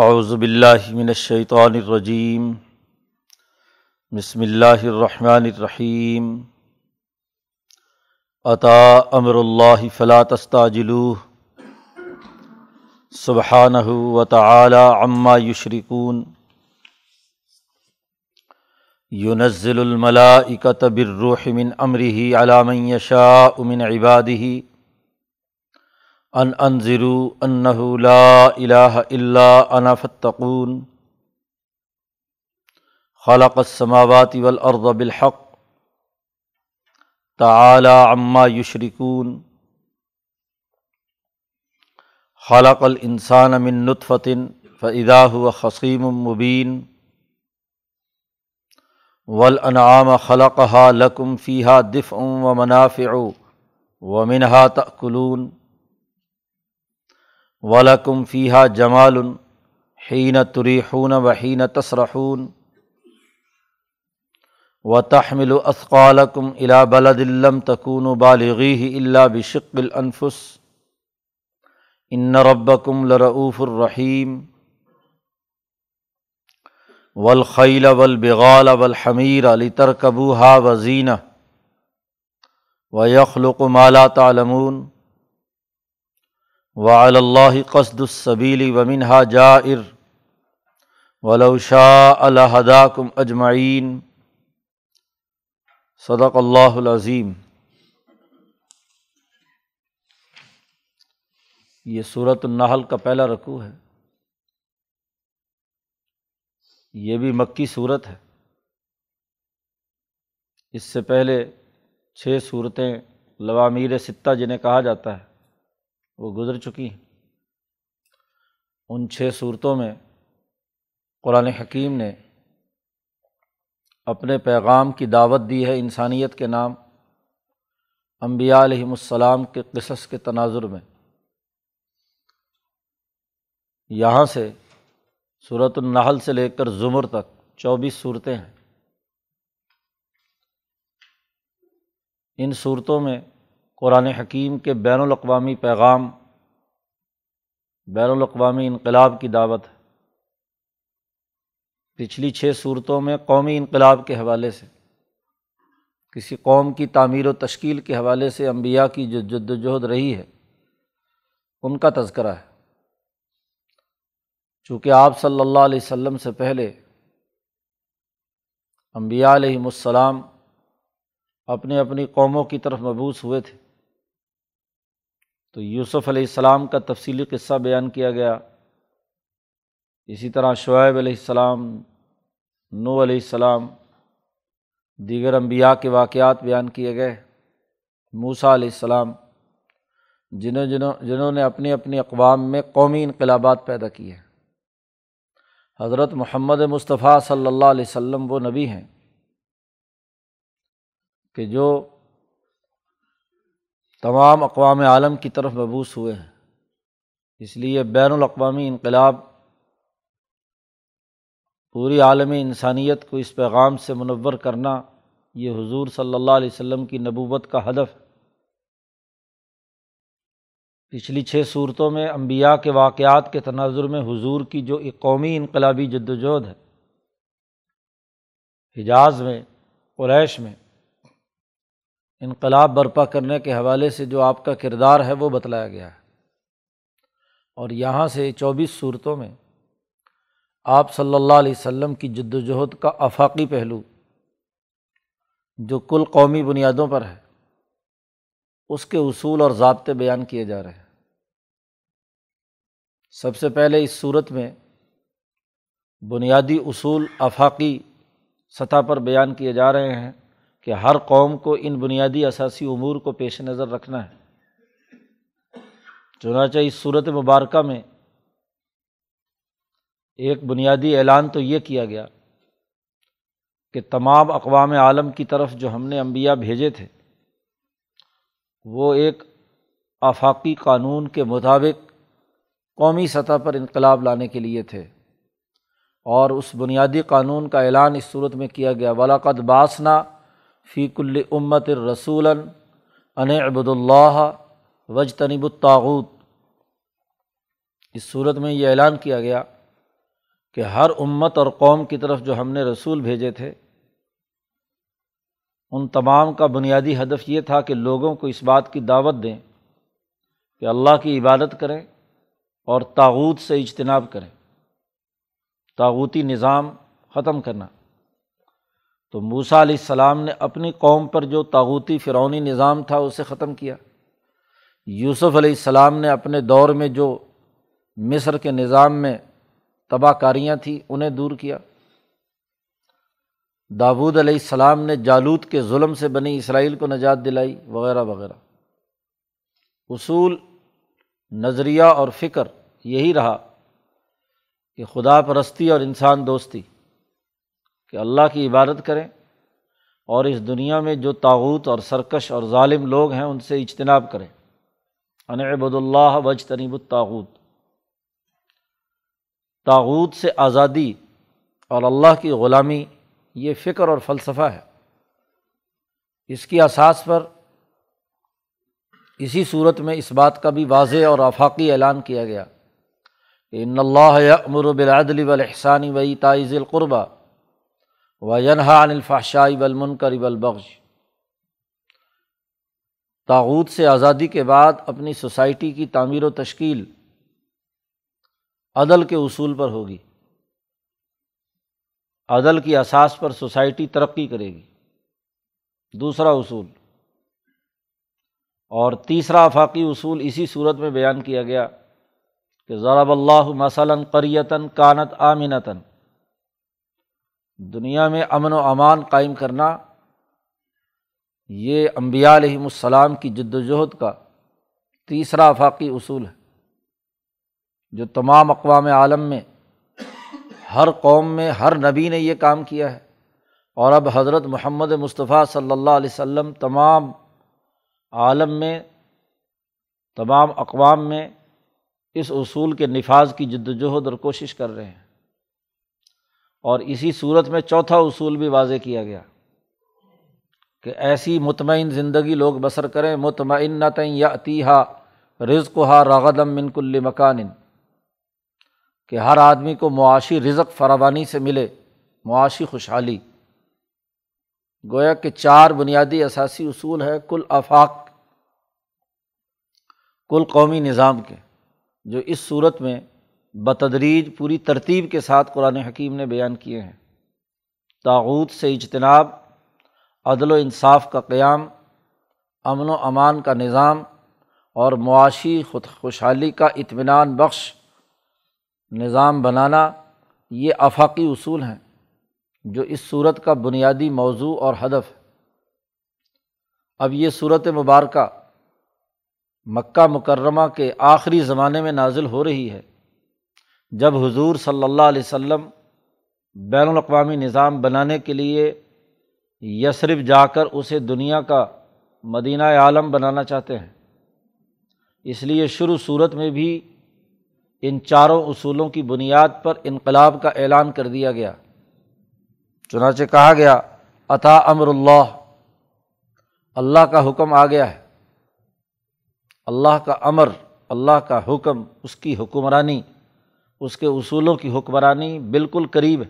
اعوذ باللہ من الشیطان الرجیم بسم اللہ الرحمن الرحیم عطا امر اللہ فلا تستعجلوه سبحانہ وتعالی عما یشرکون ينزل الملائکة بالروح من امرہ علی من یشاء من عبادہ ان انضرو انہ لا الہ الا انا فتقون خلق السماوات والارض بالحق. تعالی عما یشرکون. خلق الانسان من نطفة فاذا هو خصیم مبین. والانعام خلقها لکم فیہا دفع و منافع ومنها تأکلون. ولکم فیحہ جمال حین تریحون وحین تصرحون و تحمل اثقالکم الا بلد الم تکون بالغی اللہ بشق الانفس ان ربکم لرعوف الرحیم والخیل والبغال والحمیر علی ترکبوہا وزینہ و یخلق مالا تعلمون وعلى اللہ قصد الصبیلی ومنہا جائر. ولو شاء الحداکم اجمعین صدق اللہ العظیم یہ صورت النحل کا پہلا رقوع ہے. یہ بھی مکی صورت ہے. اس سے پہلے چھ صورتیں لوامیر ستہ جنہیں کہا جاتا ہے. وہ گزر چکی۔ ہیں ان چھ صورتوں میں قرآن حکیم نے اپنے پیغام کی دعوت دی ہے انسانیت کے نام امبیا علیہم السلام کے قصص کے تناظر میں۔ یہاں سے صورت النحل سے لے کر زمر تک چوبیس صورتیں ہیں۔ ان صورتوں میں قرآن حکیم کے بین الاقوامی پیغام، بین الاقوامی انقلاب کی دعوت ہے۔ پچھلی چھ صورتوں میں قومی انقلاب کے حوالے سے، کسی قوم کی تعمیر و تشکیل کے حوالے سے امبیا کی جو جد وجہد رہی ہے، ان کا تذکرہ ہے۔ چونکہ آپ صلی اللہ علیہ و سے پہلے امبیا علیہم السلام اپنی اپنی قوموں کی طرف مبوس ہوئے تھے۔ تو یوسف علیہ السلام کا تفصیلی قصہ بیان کیا گیا۔ اسی طرح شعیب علیہ السلام نو علیہ السلام، دیگر انبیاء کے واقعات بیان کیے گئے۔ موسا علیہ السلام، جنہوں جنہوں جنہوں نے اپنی اپنی اقوام میں قومی انقلابات پیدا کیے۔ حضرت محمد مصطفیٰ صلی اللہ علیہ وسلم وہ نبی ہیں کہ جو تمام اقوام عالم کی طرف مبوس ہوئے ہیں۔ اس لیے بین الاقوامی انقلاب پوری عالمی انسانیت کو اس پیغام سے منور کرنا، یہ حضور صلی اللہ علیہ وسلم کی نبوت کا ہدف۔ پچھلی چھ صورتوں میں امبیا کے واقعات کے تناظر میں حضور کی جو ایک قومی انقلابی جد وجہد ہے، حجاز میں، قریش میں انقلاب برپا کرنے کے حوالے سے جو آپ کا کردار ہے وہ بتلایا گیا ہے۔ اور یہاں سے چوبیس صورتوں میں آپ صلی اللہ علیہ و کی جد وجہد کا افاقی پہلو جو کل قومی بنیادوں پر ہے، اس کے اصول اور ضابطے بیان کیے جا رہے ہیں۔ سب سے پہلے اس صورت میں بنیادی اصول افاقی سطح پر بیان کیے جا رہے ہیں۔ کہ ہر قوم کو ان بنیادی اثاثی امور کو پیش نظر رکھنا ہے۔ چنانچہ اس صورت مبارکہ میں ایک بنیادی اعلان تو یہ کیا گیا کہ تمام اقوام عالم کی طرف جو ہم نے امبیا بھیجے تھے، وہ ایک آفاقی قانون کے مطابق قومی سطح پر انقلاب لانے کے لیے تھے۔ اور اس بنیادی قانون کا اعلان اس صورت میں کیا گیا ولاقت باسنا فیق العمت الرسول ان ابد اللہ وج تنب الطاعود اس صورت میں یہ اعلان کیا گیا کہ ہر امت اور قوم کی طرف جو ہم نے رسول بھیجے تھے، ان تمام کا بنیادی ہدف یہ تھا کہ لوگوں کو اس بات کی دعوت دیں کہ اللہ کی عبادت کریں اور تاوت سے اجتناب کریں۔ تاوتی نظام ختم کرنا۔ تو موسا علیہ السلام نے اپنی قوم پر جو تاوتی فرونی نظام تھا اسے ختم کیا۔ یوسف علیہ السلام نے اپنے دور میں جو مصر کے نظام میں تباہ کاریاں تھیں انہیں دور کیا۔ داود علیہ السلام نے جالود کے ظلم سے بنی اسرائیل کو نجات دلائی وغیرہ وغیرہ۔ اصول، نظریہ اور فکر یہی رہا کہ خدا پرستی اور انسان دوستی۔ کہ اللہ کی عبادت کریں اور اس دنیا میں جو تاوت اور سرکش اور ظالم لوگ ہیں ان سے اجتناب کریں۔ انعبد اللہ وج تنیب الطاعت تاوت سے آزادی اور اللہ کی غلامی یہ فکر اور فلسفہ ہے۔ اس کی اساس پر اسی صورت میں اس بات کا بھی واضح اور آفاقی اعلان کیا گیا کہ ان اللہ امر بالعدل والاحسان و تائز القربہ و ینحا عن الفحشائی والمنکر والبغض تاغوت سے آزادی کے بعد اپنی سوسائٹی کی تعمیر و تشکیل عدل کے اصول پر ہوگی۔ عدل کی اساس پر سوسائٹی ترقی کرے گی۔ دوسرا اصول۔ اور تیسرا افاقی اصول اسی صورت میں بیان کیا گیا کہ ضرب اللہ مثلاً قریتاً کانت آمنتاً۔ دنیا میں امن و امان قائم کرنا، یہ امبیا علیہم السلام کی جد وجہد کا تیسرا افاقی اصول ہے، جو تمام اقوام عالم میں، ہر قوم میں، ہر نبی نے یہ کام کیا ہے۔ اور اب حضرت محمد مصطفیٰ صلی اللہ علیہ وسلم تمام عالم میں، تمام اقوام میں اس اصول کے نفاذ کی جد وجہد اور کوشش کر رہے ہیں۔ اور اسی صورت میں چوتھا اصول بھی واضح کیا گیا کہ ایسی مطمئن زندگی لوگ بسر کریں مطمئن نہ تئیں یا عتیحہ رزق ہا راغدم من کل مکان، کہ ہر آدمی کو معاشی رزق فراوانی سے ملے، معاشی خوشحالی۔ گویا کہ چار بنیادی اثاثی اصول ہے کل آفاق، کل قومی نظام کے، جو اس صورت میں بتدریج پوری ترتیب کے ساتھ قرآن حکیم نے بیان کیے ہیں۔ تاوت سے اجتناب، عدل و انصاف کا قیام، امن و امان کا نظام اور معاشی خود خوشحالی کا اطمینان بخش، نظام بنانا، یہ آفاقی اصول ہیں جو اس صورت کا بنیادی موضوع اور ہدف ہے اب یہ صورت مبارکہ مکہ مکرمہ کے آخری زمانے میں نازل ہو رہی ہے۔ جب حضور صلی اللہ علیہ و بین الاقوامی نظام بنانے کے لیے یسرف جا کر اسے دنیا کا مدینہ عالم بنانا چاہتے ہیں، اس لیے شروع صورت میں بھی ان چاروں اصولوں کی بنیاد پر انقلاب کا اعلان کر دیا گیا۔ چنانچہ کہا گیا عطا امر اللہ اللہ کا حکم آ گیا ہے۔ اللہ کا امر، اللہ کا حکم، اس کی حکمرانی اس کے اصولوں کی حکمرانی بالکل قریب ہے۔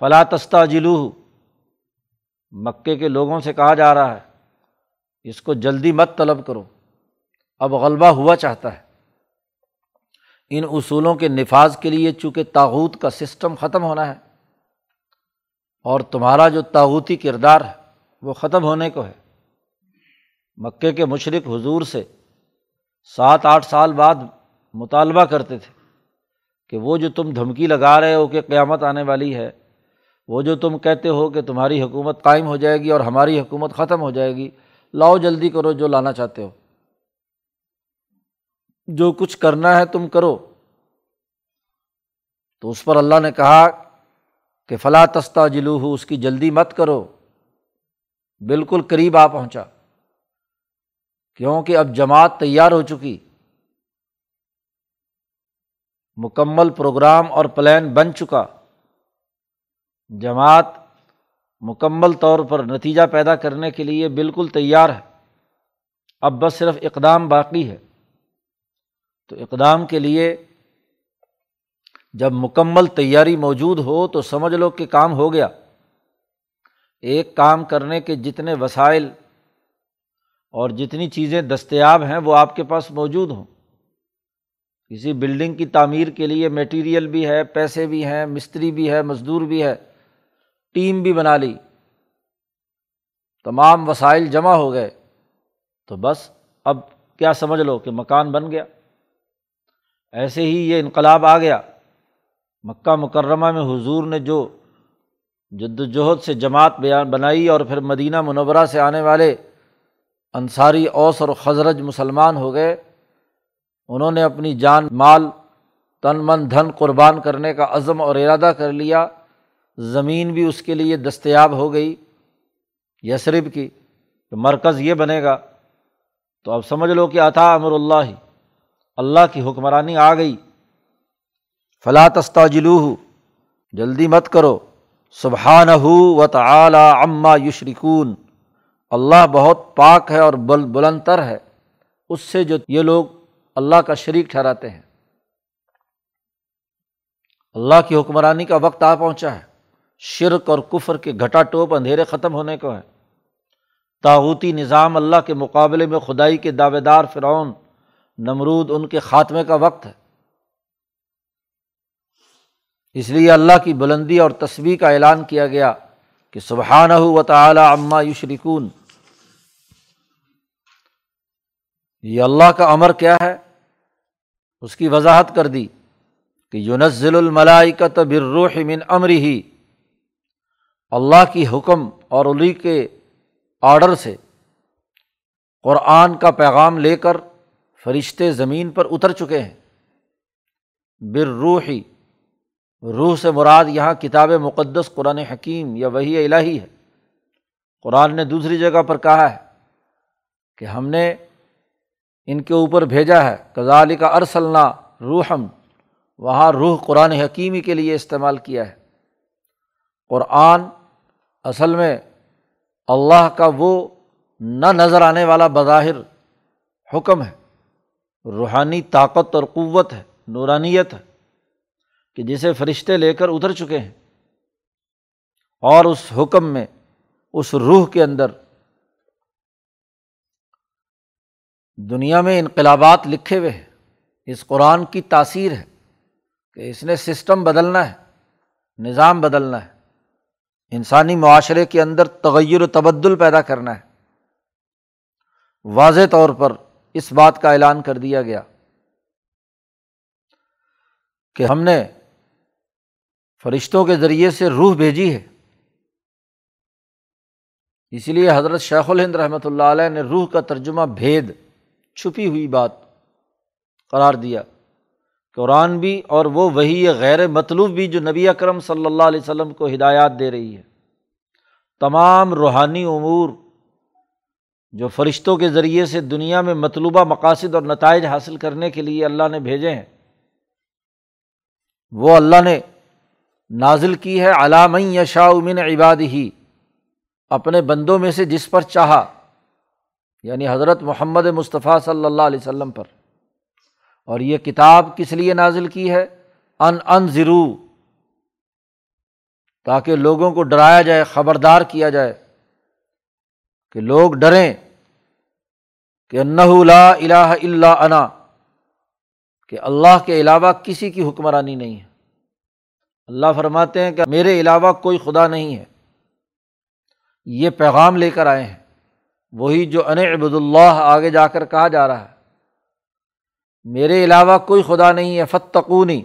فلاں تستہ جلو مکے کے لوگوں سے کہا جا رہا ہے، اس کو جلدی مت طلب کرو۔ اب غلبہ ہوا چاہتا ہے۔ ان اصولوں کے نفاذ کے لیے چونکہ تاوت کا سسٹم ختم ہونا ہے، اور تمہارا جو تاوتی کردار ہے، وہ ختم ہونے کو ہے۔ مکے کے مشرق حضور سے سات آٹھ سال بعد مطالبہ کرتے تھے۔ کہ وہ جو تم دھمکی لگا رہے ہو کہ قیامت آنے والی ہے، وہ جو تم کہتے ہو کہ تمہاری حکومت قائم ہو جائے گی اور ہماری حکومت ختم ہو جائے گی، لاؤ جلدی کرو جو لانا چاہتے ہو۔ جو کچھ کرنا ہے تم کرو۔ تو اس پر اللہ نے کہا کہ فلاں تستہ جلو ہو اس کی جلدی مت کرو۔ بالکل قریب آ پہنچا۔ کیونکہ اب جماعت تیار ہو چکی۔ مکمل پروگرام اور پلان بن چکا۔ جماعت مکمل طور پر نتیجہ پیدا کرنے کے لیے بالکل تیار ہے۔ اب بس صرف اقدام باقی ہے۔ تو اقدام کے لیے جب مکمل تیاری موجود ہو تو سمجھ لو کہ کام ہو گیا۔ ایک کام کرنے کے جتنے وسائل اور جتنی چیزیں دستیاب ہیں وہ آپ کے پاس موجود ہوں۔ کسی بلڈنگ کی تعمیر کے لیے میٹیریل بھی ہے، پیسے بھی ہیں، مستری بھی ہے، مزدور بھی ہے، ٹیم بھی بنا لی، تمام وسائل جمع ہو گئے، تو بس اب کیا سمجھ لو کہ مکان بن گیا۔ ایسے ہی یہ انقلاب آ گیا۔ مکہ مکرمہ میں حضور نے جو جد وجہد سے جماعت بیان بنائی اور پھر مدینہ منورہ سے آنے والے انصاری اوس اور خزرج مسلمان ہو گئے انہوں نے اپنی جان، مال، تن، من، دھن قربان کرنے کا عزم اور ارادہ کر لیا۔ زمین بھی اس کے لیے دستیاب ہو گئی۔ یسرب کی کہ مرکز یہ بنے گا۔ تو اب سمجھ لو کہ عطا امر اللہ ہی اللہ کی حکمرانی آ گئی۔ فلاں تستاجلو جلدی مت کرو۔ سبحان ہو و تعلیٰ عما یشرکون، اللہ بہت پاک ہے اور بل بلند تر ہے۔ اس سے جو یہ لوگ اللہ کا شریک ٹھہراتے ہیں۔ اللہ کی حکمرانی کا وقت آ پہنچا ہے۔ شرک اور کفر کے گھٹا ٹوپ اندھیرے ختم ہونے کو ہے تاغوتی نظام اللہ کے مقابلے میں خدائی کے دعوے دار فرعون نمرود ان کے خاتمے کا وقت ہے۔ اس لیے اللہ کی بلندی اور تصویر کا اعلان کیا گیا کہ سبحانہ و تعالیٰ عما یشرکون۔ یہ اللہ کا امر کیا ہے؟ اس کی وضاحت کر دی کہ یونزل الملائی کا تبروح من امر ہی اللہ کی حکم اور علی کے آڈر سے قرآن کا پیغام لے کر فرشتے زمین پر اتر چکے ہیں۔ بر روح سے مراد یہاں کتاب مقدس، قرآن حکیم یا وہی الہی ہے۔ قرآن نے دوسری جگہ پر کہا ہے کہ ہم نے ان کے اوپر بھیجا ہے۔ کزال کا ارسلنا روحم، وہاں روح قرآن حکیمی کے لیے استعمال کیا ہے۔ قرآن اصل میں اللہ کا وہ نہ نظر آنے والا بظاہر حکم ہے۔ روحانی طاقت اور قوت ہے، نورانیت ہے کہ جسے فرشتے لے کر اتر چکے ہیں۔ اور اس حکم میں، اس روح کے اندر دنیا میں انقلابات لکھے ہوئے ہیں، اس قرآن کی تاثیر ہے کہ اس نے سسٹم بدلنا ہے، نظام بدلنا ہے، انسانی معاشرے کے اندر تغیر و تبدل پیدا کرنا ہے۔ واضح طور پر اس بات کا اعلان کر دیا گیا کہ ہم نے فرشتوں کے ذریعے سے روح بھیجی ہے۔ اسی لیے حضرت شیخ الہند رحمۃ اللہ علیہ نے روح کا ترجمہ بھید چھپی ہوئی بات قرار دیا قرآن بھی اور وہ وہی غیر مطلوب بھی جو نبی اکرم صلی اللہ علیہ وسلم کو ہدایات دے رہی ہے۔ تمام روحانی امور جو فرشتوں کے ذریعے سے دنیا میں مطلوبہ مقاصد اور نتائج حاصل کرنے کے لیے اللہ نے بھیجے ہیں، وہ اللہ نے نازل کی ہے علام یشا امن عباد ہی اپنے بندوں میں سے جس پر چاہا یعنی حضرت محمد مصطفیٰ صلی اللہ علیہ وسلم پر۔ اور یہ کتاب کس لیے نازل کی ہے؟ ان ان ضرو تاکہ لوگوں کو ڈرایا جائے، خبردار کیا جائے کہ لوگ ڈریں کہ انہ لا الہ الا انا، کہ اللہ کے علاوہ کسی کی حکمرانی نہیں ہے۔ اللہ فرماتے ہیں کہ میرے علاوہ کوئی خدا نہیں ہے۔ یہ پیغام لے کر آئے ہیں۔ وہی جو ان عبد اللہ آگے جا کر کہا جا رہا ہے۔ میرے علاوہ کوئی خدا نہیں ہے فتقونی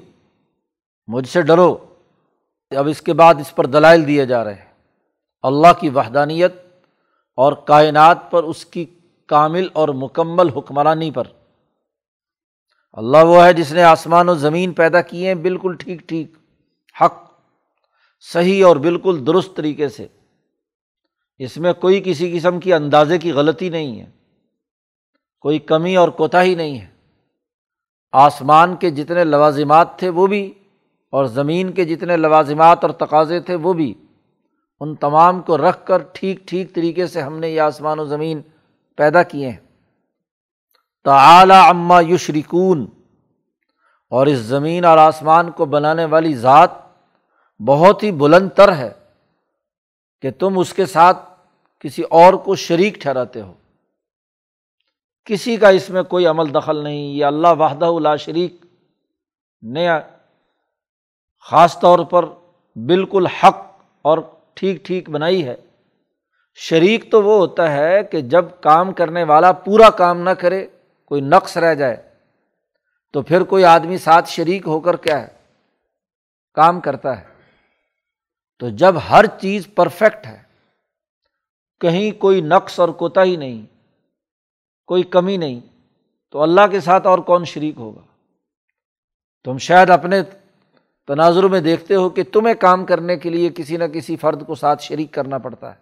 مجھ سے ڈرو۔ اب اس کے بعد اس پر دلائل دیے جا رہے ہیں۔ اللہ کی وحدانیت اور کائنات پر اس کی کامل اور مکمل حکمرانی پر۔ اللہ وہ ہے جس نے آسمان و زمین پیدا کیے ہیں، بالکل ٹھیک ٹھیک، حق، صحیح اور بالکل درست طریقے سے۔ اس میں کوئی کسی قسم کی اندازے کی غلطی نہیں ہے۔ کوئی کمی اور کوتا ہی نہیں ہے۔ آسمان کے جتنے لوازمات تھے وہ بھی اور زمین کے جتنے لوازمات اور تقاضے تھے وہ بھی۔ ان تمام کو رکھ کر ٹھیک ٹھیک طریقے سے ہم نے یہ آسمان و زمین پیدا کیے ہیں۔ تعلیٰ عما یشرکون۔ اور اس زمین اور آسمان کو بنانے والی ذات بہت ہی بلند تر ہے کہ تم اس کے ساتھ کسی اور کو شریک ٹھہراتے ہو۔ کسی کا اس میں کوئی عمل دخل نہیں یہ اللہ وحدہ اللہ شریک نے خاص طور پر بالکل حق اور ٹھیک ٹھیک بنائی ہے۔ شریک تو وہ ہوتا ہے کہ جب کام کرنے والا پورا کام نہ کرے، کوئی نقص رہ جائے، تو پھر کوئی آدمی ساتھ شریک ہو کر کیا ہے؟ کام کرتا ہے۔ تو جب ہر چیز پرفیکٹ ہے کہیں کوئی نقص اور کوتا ہی نہیں، کوئی کمی نہیں، تو اللہ کے ساتھ اور کون شریک ہوگا؟ تم شاید اپنے تناظر میں دیکھتے ہو کہ تمہیں کام کرنے کے لیے کسی نہ کسی فرد کو ساتھ شریک کرنا پڑتا ہے،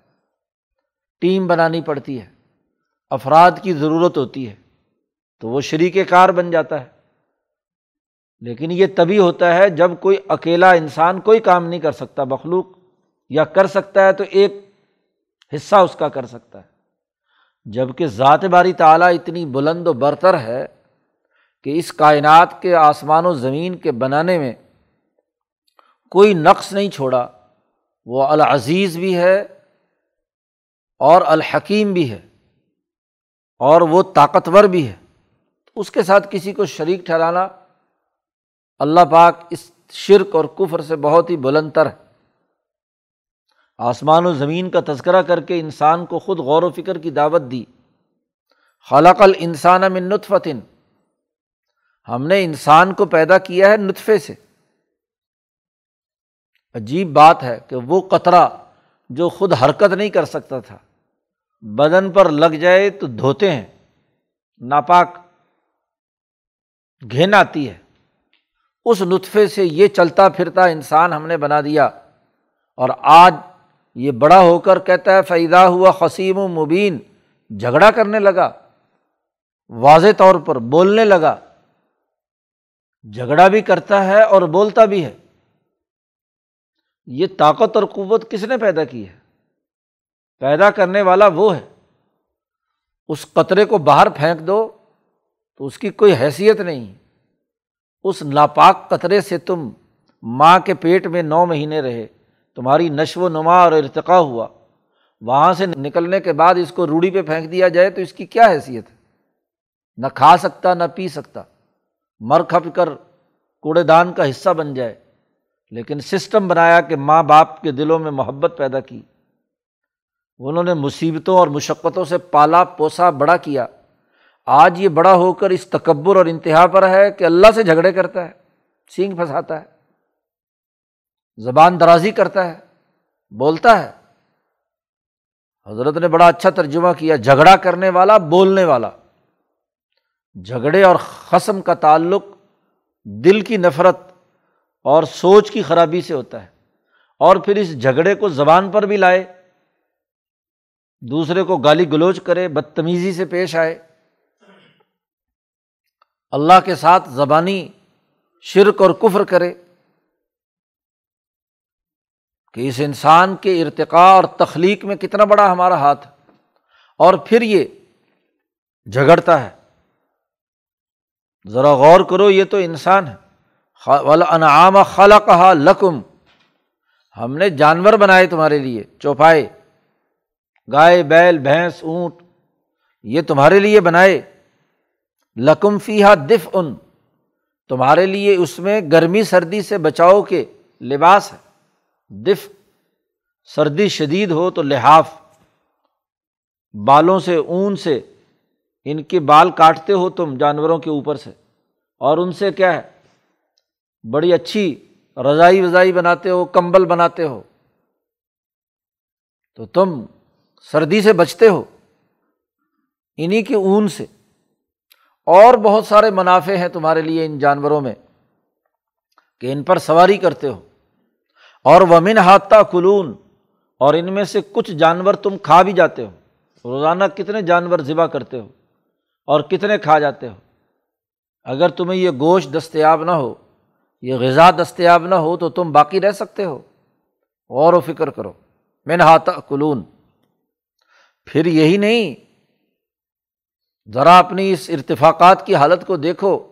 ٹیم بنانی پڑتی ہے، افراد کی ضرورت ہوتی ہے، تو وہ شریک کار بن جاتا ہے۔ لیکن یہ تبھی ہوتا ہے جب کوئی اکیلا انسان کوئی کام نہیں کر سکتا، مخلوق، یا کر سکتا ہے تو ایک حصہ اس کا کر سکتا ہے۔ جبکہ ذات باری تعلیٰ اتنی بلند و برتر ہے کہ اس کائنات کے آسمان و زمین کے بنانے میں کوئی نقص نہیں چھوڑا، وہ العزیز بھی ہے اور الحکیم بھی ہے اور وہ طاقتور بھی ہے۔ اس کے ساتھ کسی کو شریک ٹھہرانا اللہ پاک اس شرک اور کفر سے بہت ہی بلند تر ہے۔ آسمان و زمین کا تذکرہ کر کے انسان کو خود غور و فکر کی دعوت دی۔ خلق الانسان من نطفتن ہم نے انسان کو پیدا کیا ہے نطفے سے۔ عجیب بات ہے کہ وہ قطرہ جو خود حرکت نہیں کر سکتا تھا، بدن پر لگ جائے تو دھوتے ہیں، ناپاک، گھن آتی ہے۔ اس نطفے سے یہ چلتا پھرتا انسان ہم نے بنا دیا۔ اور آج یہ بڑا ہو کر کہتا ہے فائدہ ہوا قسیم و مبین جھگڑا کرنے لگا۔ واضح طور پر بولنے لگا۔ جھگڑا بھی کرتا ہے اور بولتا بھی ہے۔ یہ طاقت اور قوت کس نے پیدا کی ہے؟ پیدا کرنے والا وہ ہے۔ اس قطرے کو باہر پھینک دو تو اس کی کوئی حیثیت نہیں۔ اس ناپاک قطرے سے تم ماں کے پیٹ میں نو مہینے رہے۔ تمہاری نشو و نما اور ارتقا ہوا۔ وہاں سے نکلنے کے بعد اس کو روڑی پہ پھینک دیا جائے تو اس کی کیا حیثیت ہے؟ نہ کھا سکتا، نہ پی سکتا۔ مر کھپ کر کوڑے دان کا حصہ بن جائے۔ لیکن سسٹم بنایا کہ ماں باپ کے دلوں میں محبت پیدا کی۔ انہوں نے مصیبتوں اور مشقتوں سے پالا پوسا بڑا کیا۔ آج یہ بڑا ہو کر اس تکبر اور انتہا پر ہے کہ اللہ سے جھگڑے کرتا ہے، سینگ پھنساتا ہے۔ زبان درازی کرتا ہے، بولتا ہے۔ حضرت نے بڑا اچھا ترجمہ کیا، جھگڑا کرنے والا، بولنے والا۔ جھگڑے اور قسم کا تعلق دل کی نفرت اور سوچ کی خرابی سے ہوتا ہے۔ اور پھر اس جھگڑے کو زبان پر بھی لائے، دوسرے کو گالی گلوچ کرے، بدتمیزی سے پیش آئے۔ اللہ کے ساتھ زبانی شرک اور کفر کرے۔ کہ اس انسان کے ارتقاء اور تخلیق میں کتنا بڑا ہمارا ہاتھ اور پھر یہ جھگڑتا ہے۔ ذرا غور کرو، یہ تو انسان ہے۔ انعام خلا کہا لکم۔ ہم نے جانور بنائے تمہارے لیے چوپائے گائے، بیل، بھینس، اونٹ، یہ تمہارے لیے بنائے۔ لکم فیحا دف ان تمہارے لیے اس میں گرمی، سردی سے بچاؤ کے لباس ہے۔ دف سردی شدید ہو تو لحاف، بالوں سے، اون سے، ان کے بال کاٹتے ہو تم جانوروں کے اوپر سے۔ اور ان سے کیا ہے؟ بڑی اچھی رضائی وضائی بناتے ہو، کمبل بناتے ہو۔ تو تم سردی سے بچتے ہو انہیں کی اون سے۔ اور بہت سارے منافع ہیں تمہارے لیے ان جانوروں میں کہ ان پر سواری کرتے ہو۔ اور ومن ہاتھا کلون اور ان میں سے کچھ جانور تم کھا بھی جاتے ہو۔ روزانہ کتنے جانور ذبح کرتے ہو اور کتنے کھا جاتے ہو۔ اگر تمہیں یہ گوشت دستیاب نہ ہو، یہ غذا دستیاب نہ ہو تو تم باقی رہ سکتے ہو۔ غور و فکر کرو۔ میں نہاتا کلون پھر یہی نہیں، ذرا اپنی اس ارتفاقات کی حالت کو دیکھو۔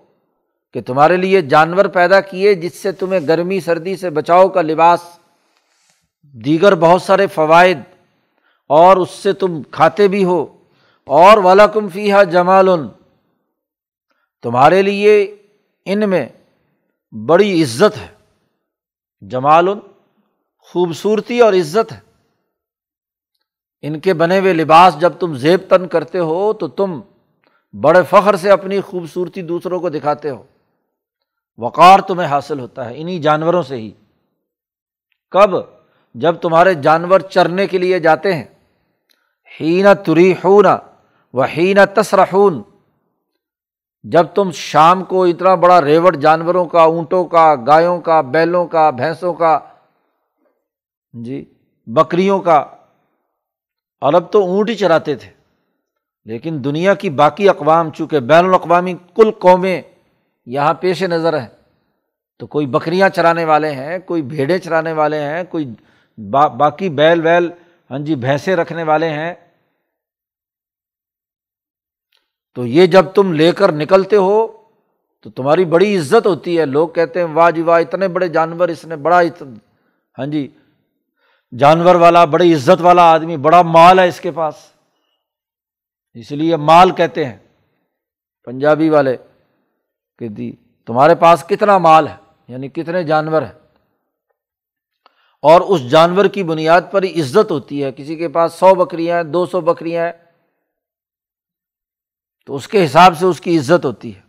کہ تمہارے لیے جانور پیدا کیے جس سے تمہیں گرمی سردی سے بچاؤ کا لباس، دیگر بہت سارے فوائد، اور اس سے تم کھاتے بھی ہو، اور والا کم فیحا جمال۔ تمہارے لیے ان میں بڑی عزت ہے۔ جمال خوبصورتی اور عزت ہے۔ ان کے بنے ہوئے لباس جب تم زیب تن کرتے ہو تو تم بڑے فخر سے اپنی خوبصورتی دوسروں کو دکھاتے ہو۔ وقار تمہیں حاصل ہوتا ہے انہیں جانوروں سے ہی۔ کب؟ جب تمہارے جانور چرنے کے لیے جاتے ہیں۔ ہین تری خون و ہین تسرخون جب تم شام کو اتنا بڑا ریوڑ جانوروں کا، اونٹوں کا، گایوں کا، بیلوں کا، بھینسوں کا جی بکریوں کا، اور اب تو اونٹ ہی چراتے تھے۔ لیکن دنیا کی باقی اقوام، چونکہ بین الاقوامی کل قومیں یہاں پیش نظر ہیں تو کوئی بکریاں چرانے والے ہیں، کوئی بھیڑیں چرانے والے ہیں، کوئی با، باقی بیل ویل ہاں جی بھینسیں رکھنے والے ہیں۔ تو یہ جب تم لے کر نکلتے ہو، تو تمہاری بڑی عزت ہوتی ہے۔ لوگ کہتے ہیں، واہ جی واہ، اتنے بڑے جانور، اس نے بڑا ہاں جی جانور والا، بڑی عزت والا آدمی، بڑا مال ہے اس کے پاس۔ اس لیے مال کہتے ہیں، پنجابی والے۔ کہ دی تمہارے پاس کتنا مال ہے؟ یعنی کتنے جانور ہیں؟ اور اس جانور کی بنیاد پر ہی عزت ہوتی ہے۔ کسی کے پاس سو بکریاں ہیں، دو سو بکریاں ہیں، تو اس کے حساب سے اس کی عزت ہوتی ہے۔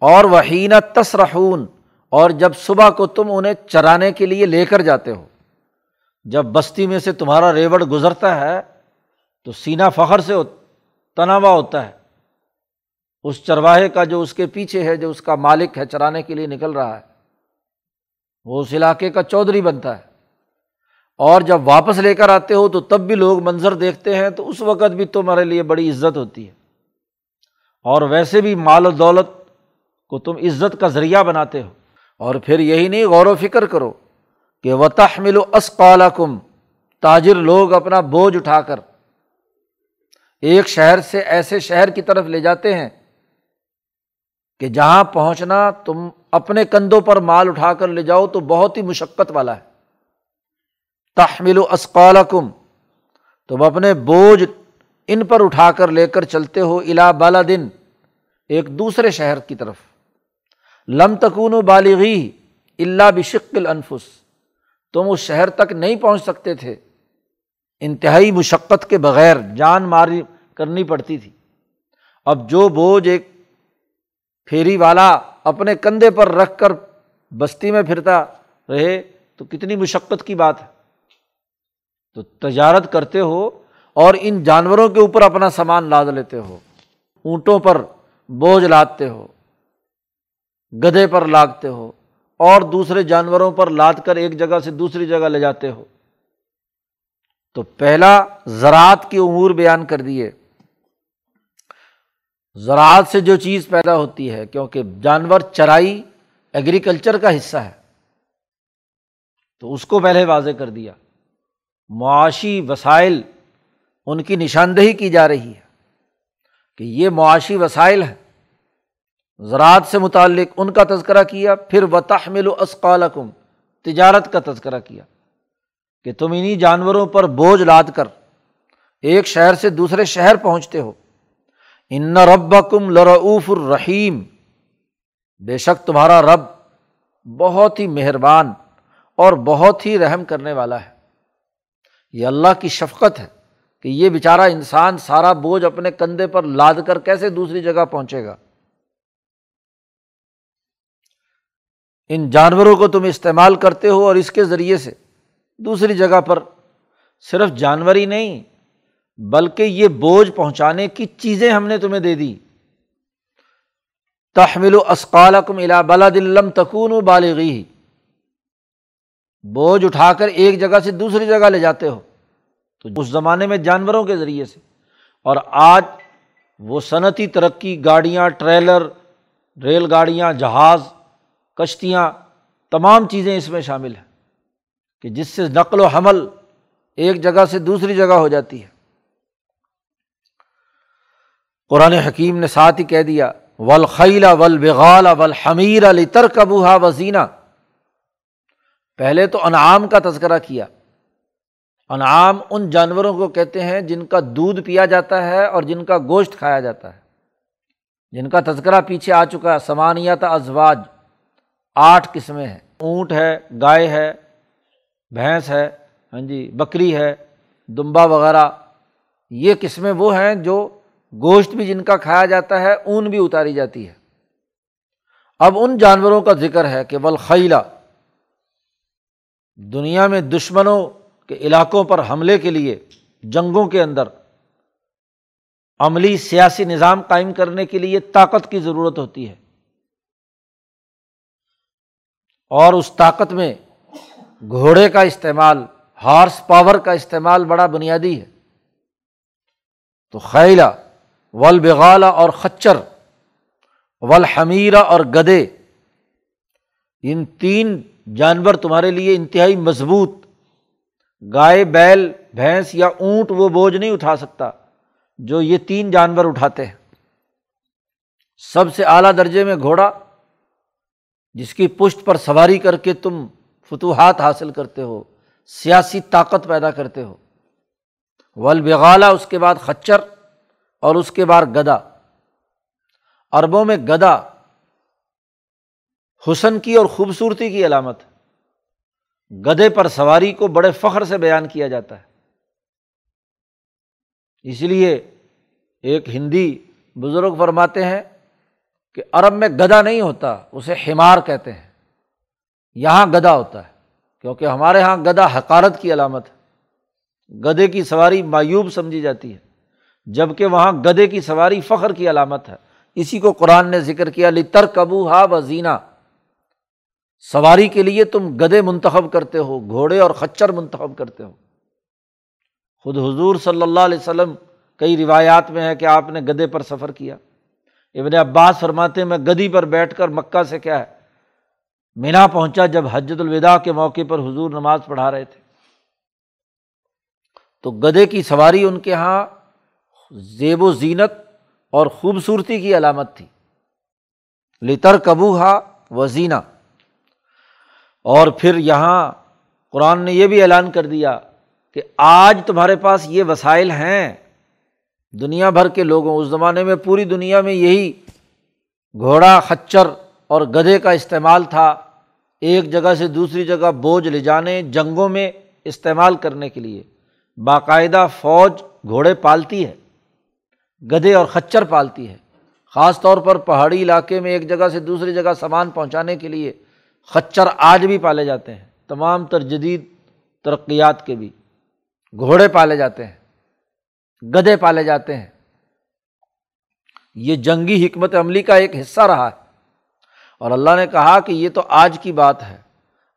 اور وہینہ تسرحون، اور جب صبح کو تم انہیں چرانے کے لیے لے کر جاتے ہو، جب بستی میں سے تمہارا ریوڑ گزرتا ہے، تو سینا فخر سے تناوا ہوتا ہے۔ اس چرواہے کا جو اس کے پیچھے ہے، جو اس کا مالک ہے، چرانے کے لیے نکل رہا ہے، وہ اس علاقے کا چودھری بنتا ہے۔ اور جب واپس لے کر آتے ہو تو تب بھی لوگ منظر دیکھتے ہیں، تو اس وقت بھی تمہارے لیے بڑی عزت ہوتی ہے۔ اور ویسے بھی مال و دولت کو تم عزت کا ذریعہ بناتے ہو۔ اور پھر یہی نہیں، غور و فکر کرو کہ و تحمل و اسقال کم تاجر لوگ اپنا بوجھ اٹھا کر ایک شہر سے ایسے شہر کی طرف لے جاتے ہیں کہ جہاں پہنچنا تم اپنے کندھوں پر مال اٹھا کر لے جاؤ تو بہت ہی مشقت والا ہے۔ تحمل و اسقال کم تم اپنے بوجھ ان پر اٹھا کر لے کر چلتے ہو الا بالا دن ایک دوسرے شہر کی طرف۔ لم تکون بالغی اللہ بشکل انفس تم اس شہر تک نہیں پہنچ سکتے تھے۔ انتہائی مشقت کے بغیر جان ماری کرنی پڑتی تھی۔ اب جو بوجھ ایک پھیری والا اپنے کندھے پر رکھ کر بستی میں پھرتا رہے، تو کتنی مشقت کی بات ہے۔ تو تجارت کرتے ہو اور ان جانوروں کے اوپر اپنا سامان لاد لیتے ہو، اونٹوں پر بوجھ لادتے ہو، گدھے پر لاگتے ہو اور دوسرے جانوروں پر لاد کر ایک جگہ سے دوسری جگہ لے جاتے ہو۔ تو پہلا زراعت کی امور بیان کر دیے۔ زراعت سے جو چیز پیدا ہوتی ہے، کیونکہ جانور چرائی ایگریکلچر کا حصہ ہے۔ تو اس کو پہلے واضح کر دیا۔ معاشی وسائل ان کی نشاندہی کی جا رہی ہے کہ یہ معاشی وسائل ہیں۔ زراعت سے متعلق ان کا تذکرہ کیا، پھر و تحمل و اسقالکم، تجارت کا تذکرہ کیا۔ کہ تم انہیں جانوروں پر بوجھ لاد کر ایک شہر سے دوسرے شہر پہنچتے ہو۔ ان رب کم لرعف الرحیم بے شک تمہارا رب بہت ہی مہربان اور بہت ہی رحم کرنے والا ہے۔ یہ اللہ کی شفقت ہے کہ یہ بیچارہ انسان سارا بوجھ اپنے کندھے پر لاد کر کیسے دوسری جگہ پہنچے گا؟ ان جانوروں کو تم استعمال کرتے ہو اور اس کے ذریعے سے دوسری جگہ پر صرف جانور ہی نہیں بلکہ یہ بوجھ پہنچانے کی چیزیں ہم نے تمہیں دے دی۔ تحمل و اسقال کم الا بلا دلم تکون و بالغی بوجھ اٹھا کر ایک جگہ سے دوسری جگہ لے جاتے ہو۔ تو اس زمانے میں جانوروں کے ذریعے سے۔ اور آج وہ صنعتی ترقی، گاڑیاں، ٹریلر، ریل گاڑیاں، جہاز، کشتیاں، تمام چیزیں اس میں شامل ہیں۔ کہ جس سے نقل و حمل ایک جگہ سے دوسری جگہ ہو جاتی ہے۔ قرآن حکیم نے ساتھ ہی کہہ دیا ولخیلا ول بغال ول حمیر علی ترکبوہا وزینہ پہلے تو انعام کا تذکرہ کیا۔ انعام ان جانوروں کو کہتے ہیں جن کا دودھ پیا جاتا ہے اور جن کا گوشت کھایا جاتا ہے۔ جن کا تذکرہ پیچھے آ چکا ہے سمانیت ازواج۔ آٹھ قسمیں ہیں۔ اونٹ ہے، گائے ہے، بھینس ہے ہاں جی بکری ہے، دمبا وغیرہ۔ یہ قسمیں وہ ہیں جو گوشت بھی جن کا کھایا جاتا ہے، اون بھی اتاری جاتی ہے۔ اب ان جانوروں کا ذکر ہے کہ بلخیلا دنیا میں دشمنوں کے علاقوں پر حملے کے لیے، جنگوں کے اندر عملی سیاسی نظام قائم کرنے کے لیے طاقت کی ضرورت ہوتی ہے۔ اور اس طاقت میں گھوڑے کا استعمال، ہارس پاور کا استعمال بڑا بنیادی ہے۔ تو خیلا ولبغالا اور خچر ول حمیرہ اور گدے۔ ان تین جانور تمہارے لیے انتہائی مضبوط۔ گائے، بیل، بھینس یا اونٹ وہ بوجھ نہیں اٹھا سکتا جو یہ تین جانور اٹھاتے ہیں۔ سب سے اعلیٰ درجے میں گھوڑا، جس کی پشت پر سواری کر کے تم فتوحات حاصل کرتے ہو، سیاسی طاقت پیدا کرتے ہو۔ ولبغالا اس کے بعد خچر اور اس کے بعد گدا۔ اربوں میں گدا حسن کی اور خوبصورتی کی علامت گدے پر سواری کو بڑے فخر سے بیان کیا جاتا ہے۔ اس لیے ایک ہندی بزرگ فرماتے ہیں کہ عرب میں گدا نہیں ہوتا، اسے ہمار کہتے ہیں۔ یہاں گدا ہوتا ہے، کیونکہ ہمارے یہاں گدا حکارت کی علامت ہے۔ گدے کی سواری مایوب سمجھی جاتی ہے۔ جبکہ وہاں گدے کی سواری فخر کی علامت ہے۔ اسی کو قرآن نے ذکر کیا لتر کبو ہا و سواری کے لیے تم گدے منتخب کرتے ہو، گھوڑے اور خچر منتخب کرتے ہو۔ خود حضور صلی اللہ علیہ وسلم کئی روایات میں ہے کہ آپ نے گدے پر سفر کیا۔ ابن عباس فرماتے میں گدی پر بیٹھ کر مکہ سے کیا ہے؟ مینا پہنچا جب حجت الوداع کے موقع پر حضور نماز پڑھا رہے تھے۔ تو گدے کی سواری ان کے یہاں زیب و زینت اور خوبصورتی کی علامت تھی۔ لتر کبو ہا و زینہ اور پھر یہاں قرآن نے یہ بھی اعلان کر دیا کہ آج تمہارے پاس یہ وسائل ہیں۔ دنیا بھر کے لوگوں، اس زمانے میں پوری دنیا میں یہی گھوڑا، خچر اور گدھے کا استعمال تھا۔ ایک جگہ سے دوسری جگہ بوجھ لے جانے، جنگوں میں استعمال کرنے کے لیے۔ باقاعدہ فوج گھوڑے پالتی ہے۔ گدھے اور خچر پالتی ہے۔ خاص طور پر پہاڑی علاقے میں ایک جگہ سے دوسری جگہ سامان پہنچانے کے لیے خچر آج بھی پالے جاتے ہیں۔ تمام تر جدید ترقیات کے بھی گھوڑے پالے جاتے ہیں۔ گدے پالے جاتے ہیں۔ یہ جنگی حکمت عملی کا ایک حصہ رہا ہے۔ اور اللہ نے کہا کہ یہ تو آج کی بات ہے۔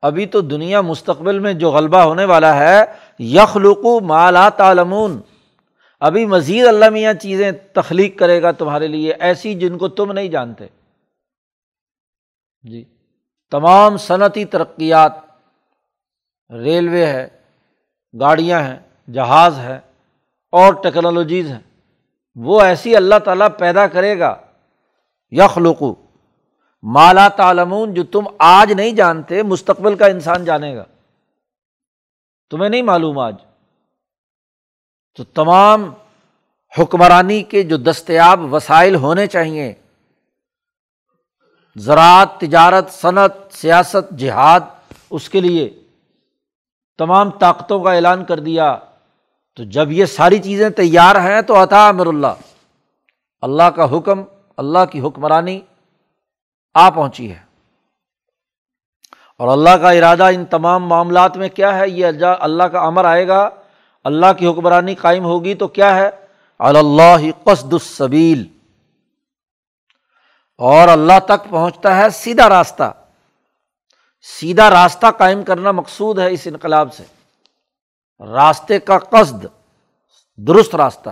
ابھی تو دنیا مستقبل میں جو غلبہ ہونے والا ہے، یخلقو مالا تالمون ابھی مزید اللہ میاں چیزیں تخلیق کرے گا تمہارے لیے، ایسی جن کو تم نہیں جانتے۔ جی۔ تمام صنعتی ترقیات، ریلوے ہے، گاڑیاں ہیں، جہاز ہے اور ٹیکنالوجیز ہیں۔ وہ ایسی اللہ تعالیٰ پیدا کرے گا۔ یخلقو۔ مالا تعلمون، جو تم آج نہیں جانتے، مستقبل کا انسان جانے گا۔ تمہیں نہیں معلوم آج۔ تو تمام حکمرانی کے جو دستیاب وسائل ہونے چاہیے۔ زراعت، تجارت، صنعت، سیاست، جہاد، اس کے لیے تمام طاقتوں کا اعلان کر دیا۔ تو جب یہ ساری چیزیں تیار ہیں تو عطا امر اللہ۔ اللہ کا حکم، اللہ کی حکمرانی آ پہنچی ہے۔ اور اللہ کا ارادہ ان تمام معاملات میں کیا ہے؟ یہ اللہ کا امر آئے گا۔ اللہ کی حکمرانی قائم ہوگی تو کیا ہے؟ اللہ قصد الصبیل اور اللہ تک پہنچتا ہے سیدھا راستہ۔ سیدھا راستہ قائم کرنا مقصود ہے اس انقلاب سے۔ راستے کا قصد، درست راستہ۔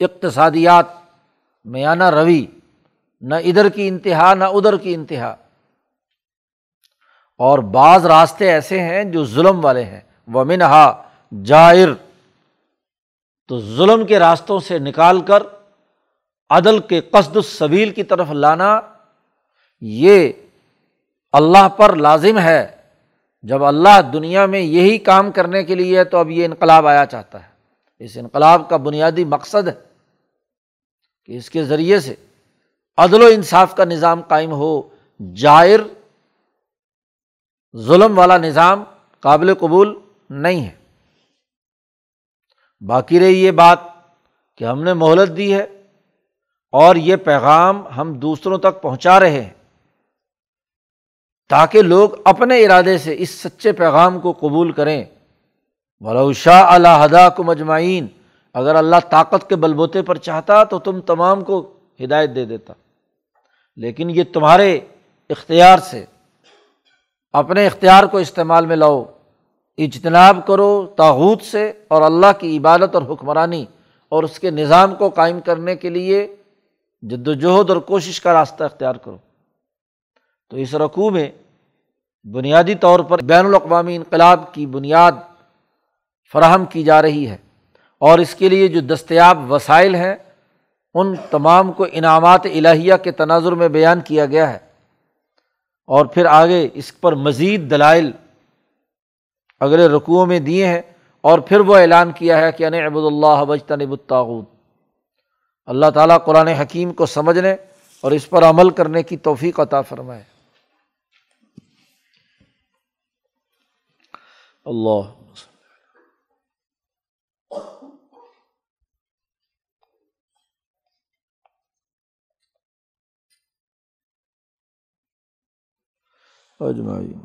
اقتصادیات میانہ روی۔ نہ ادھر کی انتہا، نہ ادھر کی انتہا۔ اور بعض راستے ایسے ہیں جو ظلم والے ہیں۔ وہ منہا جائر تو ظلم کے راستوں سے نکال کر عدل کے قصد الصویل کی طرف لانا، یہ اللہ پر لازم ہے۔ جب اللہ دنیا میں یہی کام کرنے کے لیے تو اب یہ انقلاب آیا چاہتا ہے۔ اس انقلاب کا بنیادی مقصد ہے کہ اس کے ذریعے سے عدل و انصاف کا نظام قائم ہو۔ جائر، ظلم والا نظام قابل قبول نہیں ہے۔ باقی رہی یہ بات کہ ہم نے مہلت دی ہے اور یہ پیغام ہم دوسروں تک پہنچا رہے ہیں تاکہ لوگ اپنے ارادے سے اس سچے پیغام کو قبول کریں۔ شاہ اللہ ہدا کو مجمعین اگر اللہ طاقت کے بل بوتے پر چاہتا تو تم تمام کو ہدایت دے دیتا۔ لیکن یہ تمہارے اختیار سے، اپنے اختیار کو استعمال میں لاؤ۔ اجتناب کرو تاحود سے اور اللہ کی عبادت اور حکمرانی اور اس کے نظام کو قائم کرنے کے لیے جد وجہد اور کوشش کا راستہ اختیار کرو۔ تو اس رقوع میں بنیادی طور پر بین الاقوامی انقلاب کی بنیاد فراہم کی جا رہی ہے اور اس کے لیے جو دستیاب وسائل ہیں، ان تمام کو انعامات الہیہ کے تناظر میں بیان کیا گیا ہے۔ اور پھر آگے اس پر مزید دلائل اگلے رقوع میں دیے ہیں اور پھر وہ اعلان کیا ہے کہ ان ابود اللہ وجتنب الطاغوت۔ اللہ تعالیٰ قرآن حکیم کو سمجھنے اور اس پر عمل کرنے کی توفیق عطا فرمائے۔ اللہ۔ اجمعین۔